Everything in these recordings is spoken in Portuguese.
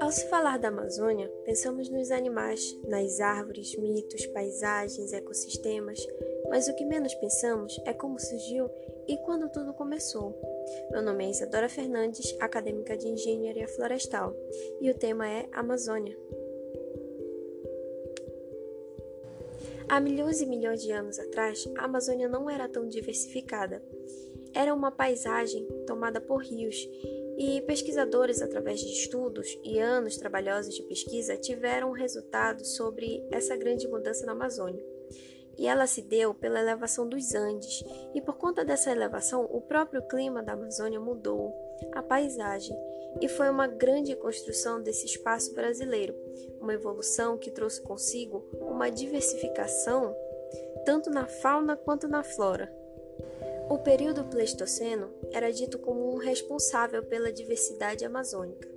Ao se falar da Amazônia, pensamos nos animais, nas árvores, mitos, paisagens, ecossistemas, mas o que menos pensamos é como surgiu e quando tudo começou. Meu nome é Isadora Fernandes, acadêmica de Engenharia Florestal, e o tema é Amazônia. Há milhões e milhões de anos atrás, a Amazônia não era tão diversificada. Era uma paisagem tomada por rios e pesquisadores, através de estudos e anos trabalhosos de pesquisa, tiveram resultados sobre essa grande mudança na Amazônia. E ela se deu pela elevação dos Andes, e por conta dessa elevação, o próprio clima da Amazônia mudou, a paisagem, e foi uma grande construção desse espaço brasileiro, uma evolução que trouxe consigo uma diversificação tanto na fauna quanto na flora. O período Pleistoceno era dito como um responsável pela diversidade amazônica,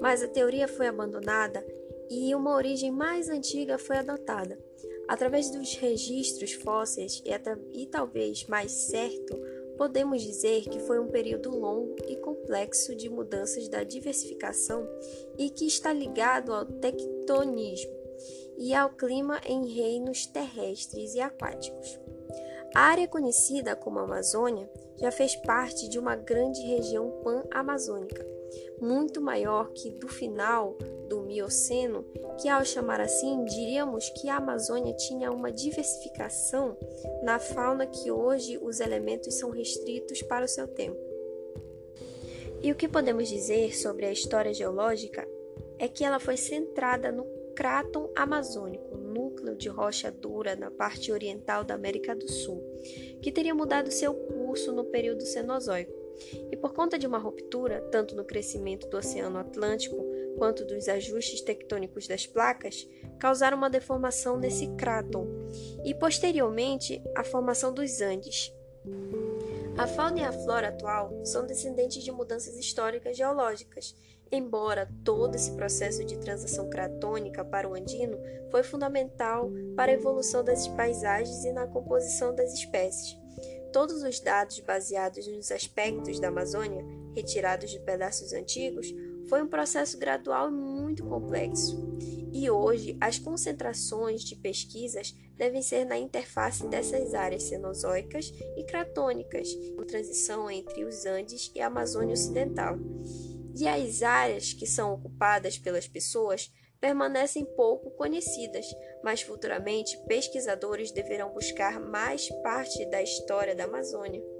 mas a teoria foi abandonada e uma origem mais antiga foi adotada. Através dos registros fósseis e, e talvez mais certo, podemos dizer que foi um período longo e complexo de mudanças da diversificação e que está ligado ao tectonismo e ao clima em reinos terrestres e aquáticos. A área conhecida como Amazônia já fez parte de uma grande região pan-amazônica, muito maior que do final do Mioceno, que ao chamar assim, diríamos que a Amazônia tinha uma diversificação na fauna que hoje os elementos são restritos para o seu tempo. E o que podemos dizer sobre a história geológica é que ela foi centrada no Cráton amazônico, núcleo de rocha dura na parte oriental da América do Sul, que teria mudado seu curso no período Cenozoico. E por conta de uma ruptura, tanto no crescimento do Oceano Atlântico quanto dos ajustes tectônicos das placas, causaram uma deformação nesse cráton e, posteriormente, a formação dos Andes. A fauna e a flora atual são descendentes de mudanças históricas geológicas Embora todo esse processo de transição cratônica para o andino foi fundamental para a evolução das paisagens e na composição das espécies, todos os dados baseados nos aspectos da Amazônia, retirados de pedaços antigos, foi um processo gradual e muito complexo. E hoje, as concentrações de pesquisas devem ser na interface dessas áreas cenozoicas e cratônicas, com transição entre os Andes e a Amazônia Ocidental e as áreas que são ocupadas pelas pessoas permanecem pouco conhecidas, mas futuramente pesquisadores deverão buscar mais parte da história da Amazônia.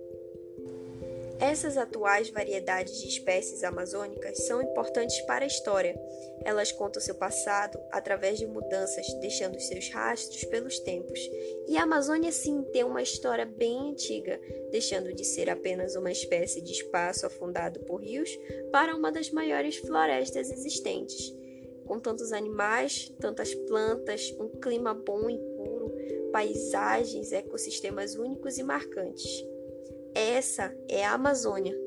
Essas atuais variedades de espécies amazônicas são importantes para a história. Elas contam seu passado através de mudanças, deixando seus rastros pelos tempos. E a Amazônia, sim, tem uma história bem antiga, deixando de ser apenas uma espécie de espaço afundado por rios para uma das maiores florestas existentes. Com tantos animais, tantas plantas, um clima bom e puro, paisagens, ecossistemas únicos e marcantes. Essa é a Amazônia.